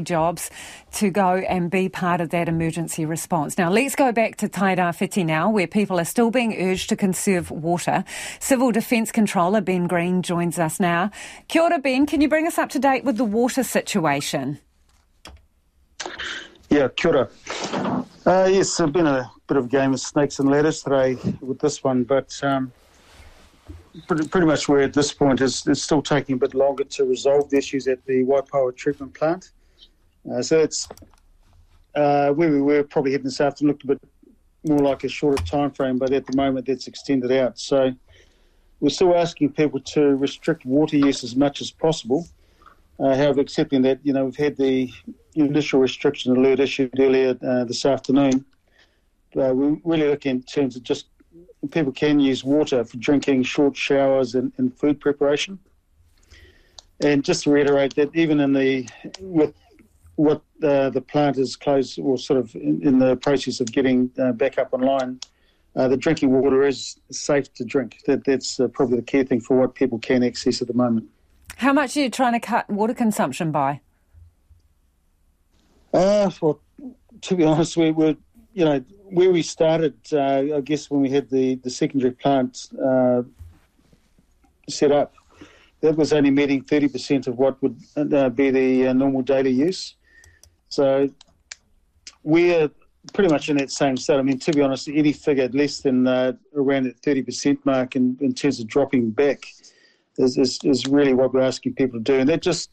jobs to go and be part of that emergency response. Now, let's go back to Tairawhiti now, where people are still being urged to conserve water. Civil Defence Controller Ben Green joins us now. Kia ora, Ben. Can you bring us up to date with the water situation? Yeah, kia ora. Uh, yes, it's been a bit of a game of snakes and ladders today with this one, but um, pretty, pretty much we're at this point is it's still taking a bit longer to resolve the issues at the Waipawa treatment plant. Uh, so it's uh, where we were probably heading this afternoon looked a bit more like a shorter time frame, but at the moment that's extended out. So we're still asking people to restrict water use as much as possible. Uh, however, accepting that you know we've had the initial restriction alert issued earlier uh, this afternoon, uh, we're really looking in terms of just people can use water for drinking, short showers, and, and food preparation. And just to reiterate that even in the with what uh, the plant is closed or sort of in, in the process of getting uh, back up online, uh, the drinking water is safe to drink. That, that's uh, probably the key thing for what people can access at the moment. How much are you trying to cut water consumption by? Uh, well, to be honest, we were, you know, where we started, uh, I guess when we had the, the secondary plant uh, set up, that was only meeting 30% of what would uh, be the uh, normal daily use. So we're pretty much in that same state. I mean, to be honest, any figure less than uh, around that 30% mark in, in terms of dropping back is, is, is really what we're asking people to do. And that just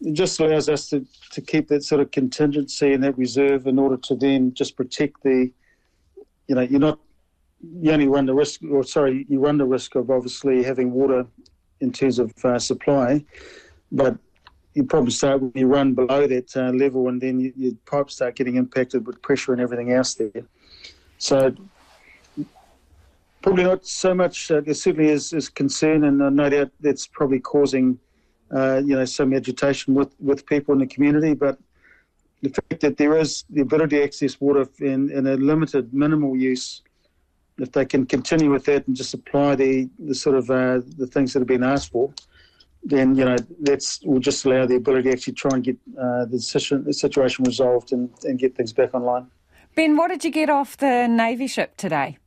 it just allows us to, to keep that sort of contingency and that reserve in order to then just protect the, you know, you're not, you only run the risk, or sorry, you run the risk of obviously having water in terms of uh, supply, but you probably start when you run below that uh, level, and then you, your pipes start getting impacted with pressure and everything else there. So probably not so much. Uh, there certainly is, is concern, and uh, no doubt that's probably causing uh, you know some agitation with, with people in the community. But the fact that there is the ability to access water in, in a limited, minimal use, if they can continue with that and just apply the the sort of uh, the things that have been asked for then you know that's will just allow the ability to actually try and get uh, the, situation, the situation resolved and, and get things back online. Ben, what did you get off the Navy ship today?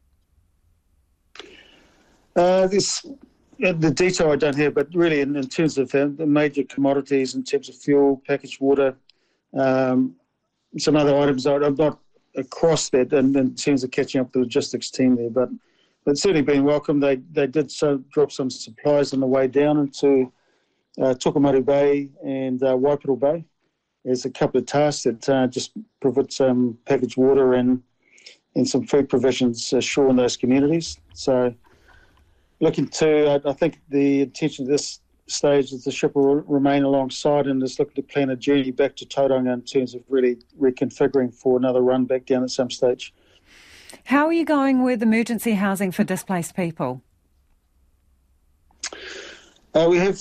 Uh, this uh, the detail I don't have, but really in, in terms of uh, the major commodities, in terms of fuel, packaged water, um, some other items, I'm not across that in, in terms of catching up the logistics team there, but it's certainly been welcome. They they did so drop some supplies on the way down into uh, Tokomaru Bay and uh, Waipiro Bay. There's a couple of tasks that uh, just provide some packaged water and and some food provisions ashore in those communities. So, looking to, I, I think the intention of this stage is the ship will remain alongside and is looking to plan a journey back to Tauranga in terms of really reconfiguring for another run back down at some stage. How are you going with emergency housing for displaced people? Uh, we have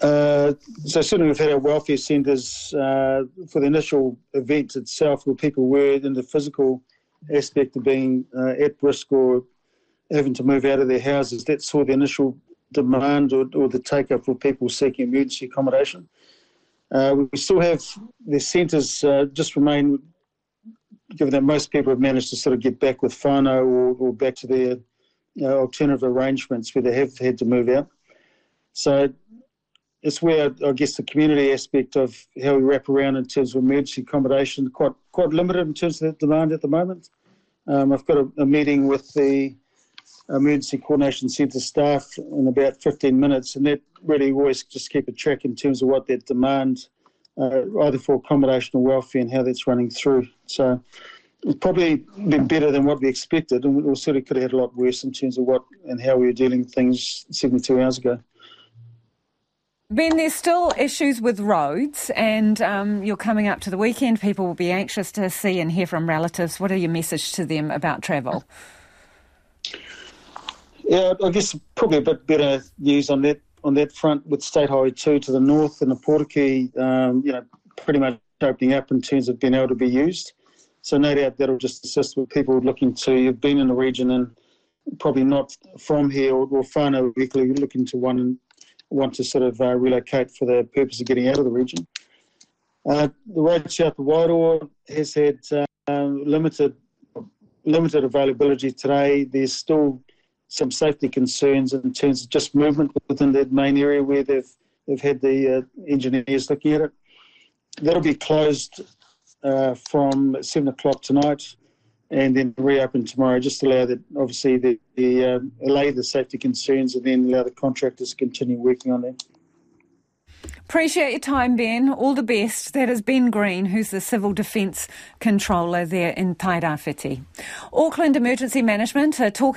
uh, so certainly we've had our welfare centres uh, for the initial event itself where people were in the physical aspect of being uh, at risk or having to move out of their houses. That saw the initial demand or, or the take up for people seeking emergency accommodation. Uh, we still have the centres uh, just remain, given that most people have managed to sort of get back with whānau or, or back to their alternative arrangements where they have had to move out. So it's where I guess the community aspect of how we wrap around in terms of emergency accommodation quite quite limited in terms of demand at the moment. Um, I've got a, a, meeting with the emergency coordination centre staff in about 15 minutes, and that really always just keep a track in terms of what that demand, uh, either for accommodation or welfare, and how that's running through. So it's probably been better than what we expected, and we certainly could have had a lot worse in terms of what and how we were dealing things 72 hours ago. Ben, there's still issues with roads, and um, you're coming up to the weekend. People will be anxious to see and hear from relatives. What are your message to them about travel? Yeah, I guess probably a bit better news on that on that front with State Highway Two to the north and the Portakey, um, you know, pretty much opening up in terms of being able to be used. So no doubt that'll just assist with people looking to have been in the region and probably not from here or, or far no weekly looking to one want to sort of uh, relocate for the purpose of getting out of the region. Uh, the road south of Wairoa has had um, limited limited availability today. There's still some safety concerns in terms of just movement within that main area where they've they've had the uh, engineers looking at it. That'll be closed uh, from seven o'clock tonight, and then reopen tomorrow. Just allow that obviously the, the uh, allay the safety concerns, and then allow the contractors to continue working on that. Appreciate your time, Ben. All the best. That is Ben Green, who's the Civil Defence Controller there in Tairawhiti. Auckland Emergency Management are talking